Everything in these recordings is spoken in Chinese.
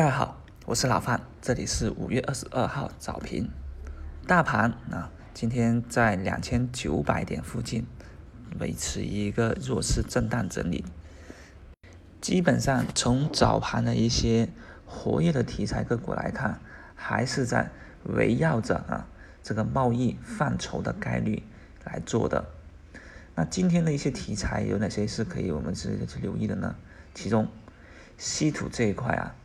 大家好，我是老范，这里是五月二十二号早评。大盘啊，今天在两千九百点附近维持一个弱势震荡整理。基本上从早盘的一些活跃的题材个股来看，还是在围绕着啊这个贸易范畴的概率来做的。那今天的一些题材有哪些是可以我们值得去留意的呢？其中稀土这一块啊。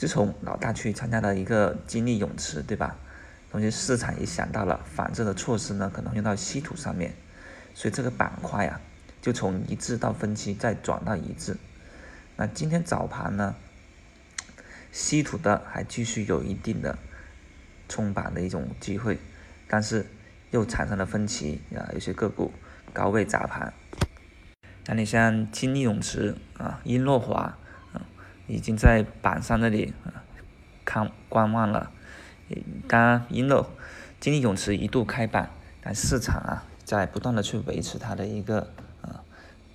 自从老大去参加了一个金利泳池，对吧？同时市场也想到了反制的措施呢，可能用到稀土上面，所以这个板块啊，就从一致到分期，再转到一致。那今天早盘呢，稀土的还继续有一定的冲板的一种机会，但是又产生了分歧啊，有些个股高位砸盘。那你像金利泳池啊，英洛华。已经在板上那里啊看观望了。当然，英乐金利泳池一度开板，但市场啊在不断的去维持它的一个啊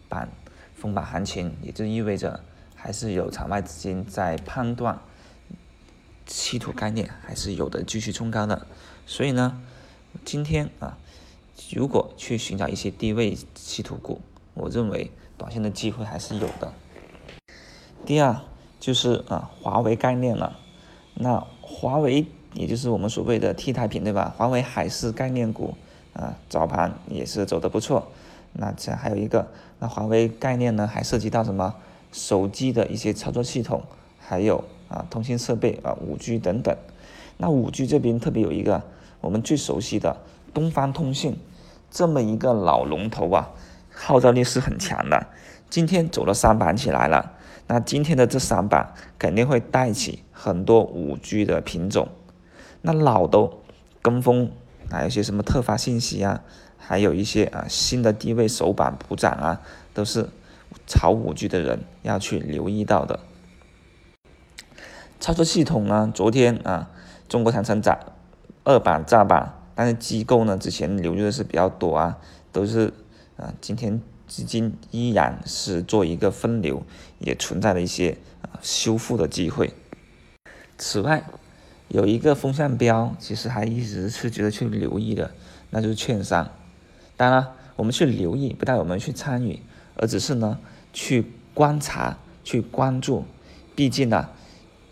板封板行情，也就意味着还是有场外资金在判断稀土概念还是有的继续冲高的。所以呢，今天啊如果去寻找一些低位稀土股，我认为短线的机会还是有的。第二。就是啊，华为概念了。那华为也就是我们所谓的替代品，对吧？华为海思概念股啊，早盘也是走的不错。那这还有一个，那华为概念呢，还涉及到什么手机的一些操作系统，还有啊通信设备啊五 G 等等。那五 G 这边特别有一个我们最熟悉的东方通信，这么一个老龙头啊，号召力是很强的。今天走了三板起来了。那今天的这三板肯定会带起很多五 G 的品种，那老都跟风，还有些什么特发信息啊，还有一些啊新的低位首板补涨啊，都是炒五 G 的人要去留意到的。操作系统呢，昨天啊中国长城涨二板炸板，但是机构呢之前流入的是比较多啊，都是啊今天。资金依然是做一个分流，也存在了一些啊修复的机会。此外，有一个风向标，其实还一直是值得去留意的，那就是券商。当然，我们去留意不代表我们去参与，而只是呢去观察、去关注。毕竟呢，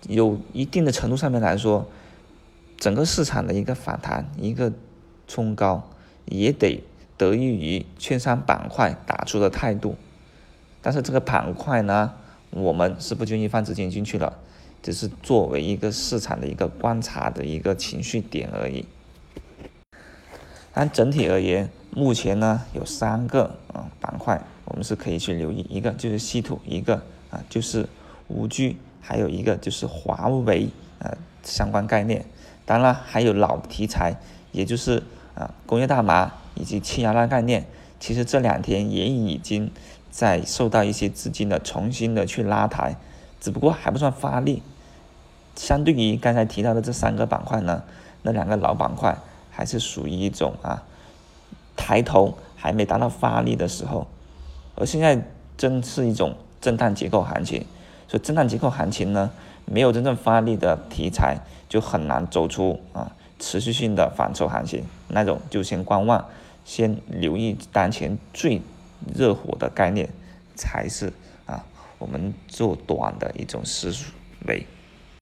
有一定的程度上面来说，整个市场的一个反弹、一个冲高，也得。得益于券商板块打出的态度，但是这个板块呢，我们是不建议放资金进去了，只是作为一个市场的一个观察的一个情绪点而已。但整体而言，目前呢有三个啊板块，我们是可以去留意，一个就是稀土，一个啊就是五 G，还有一个就是华为啊相关概念，当然还有老题材，也就是啊工业大麻。以及气压拉概念，其实这两天也已经在受到一些资金的重新的去拉抬，只不过还不算发力。相对于刚才提到的这三个板块呢，那两个老板块还是属于一种啊抬头还没达到发力的时候，而现在正是一种震荡结构行情，所以震荡结构行情呢，没有真正发力的题材就很难走出啊持续性的反抽行情，那种就先观望。先留意当前最热火的概念，才是啊我们做短的一种思维。